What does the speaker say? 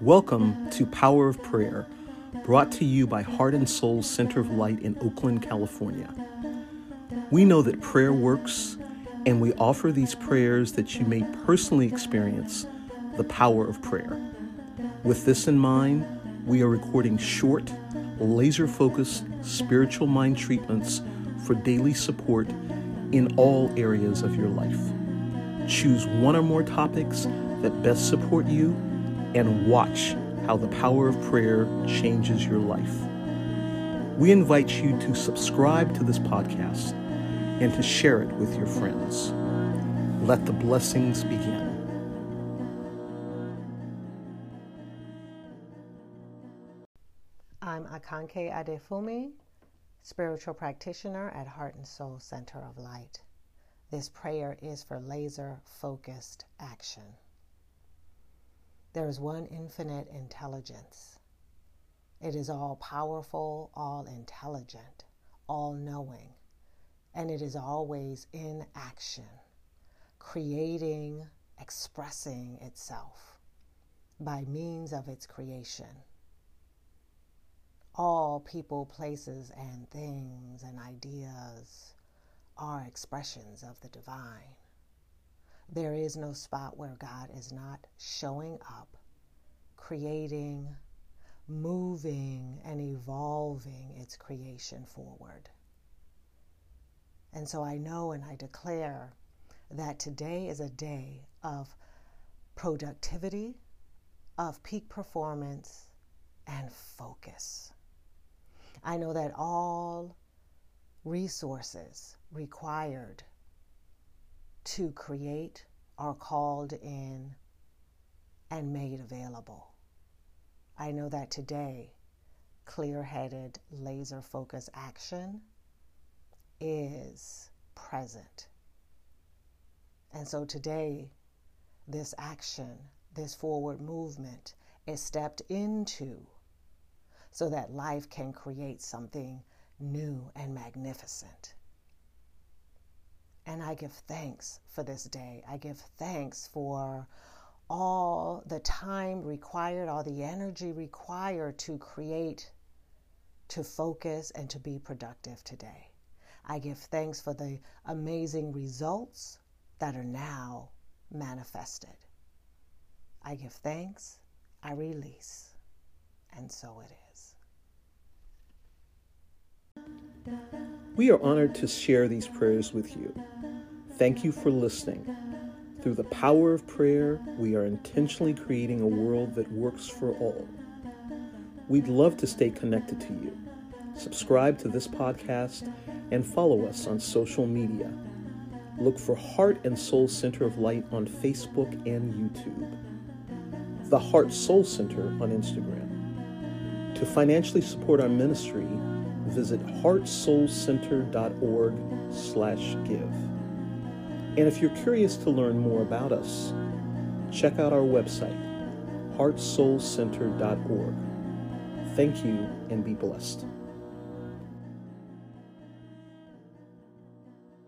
Welcome to Power of Prayer, brought to you by Heart and Soul Center of Light in Oakland, California. We know that prayer works, and we offer these prayers that you may personally experience the power of prayer. With this in mind, we are recording short, laser focused spiritual mind treatments for daily support in all areas of your life. Choose one or more topics that best support you and watch how the power of prayer changes your life. We invite you to subscribe to this podcast and to share it with your friends. Let the blessings begin. I'm Akanke Adefumi, spiritual practitioner at Heart and Soul Center of Light. This prayer is for laser focused action. There is one infinite intelligence. It is all powerful, all intelligent, all knowing, and it is always in action, creating, expressing itself by means of its creation. All people, places, and things and ideas are expressions of the divine. There is no spot where God is not showing up, creating, moving, and evolving its creation forward. And so I know and I declare that today is a day of productivity, of peak performance, and focus. I know that all resources required to create are called in and made available. I know that today, clear headed, laser focused action is present. And so today, this action, this forward movement is stepped into so that life can create something new and magnificent. And I give thanks for this day. I give thanks for all the time required, all the energy required to create, to focus, and to be productive today. I give thanks for the amazing results that are now manifested. I give thanks, I release, and so it is. We are honored to share these prayers with you. Thank you for listening. Through the power of prayer, we are intentionally creating a world that works for all. We'd love to stay connected to you. Subscribe to this podcast and follow us on social media. Look for Heart and Soul Center of Light on Facebook and YouTube. The Heart Soul Center on Instagram. To financially support our ministry, visit heartsoulcenter.org slash give. And if you're curious to learn more about us, check out our website, heartsoulcenter.org. Thank you and be blessed.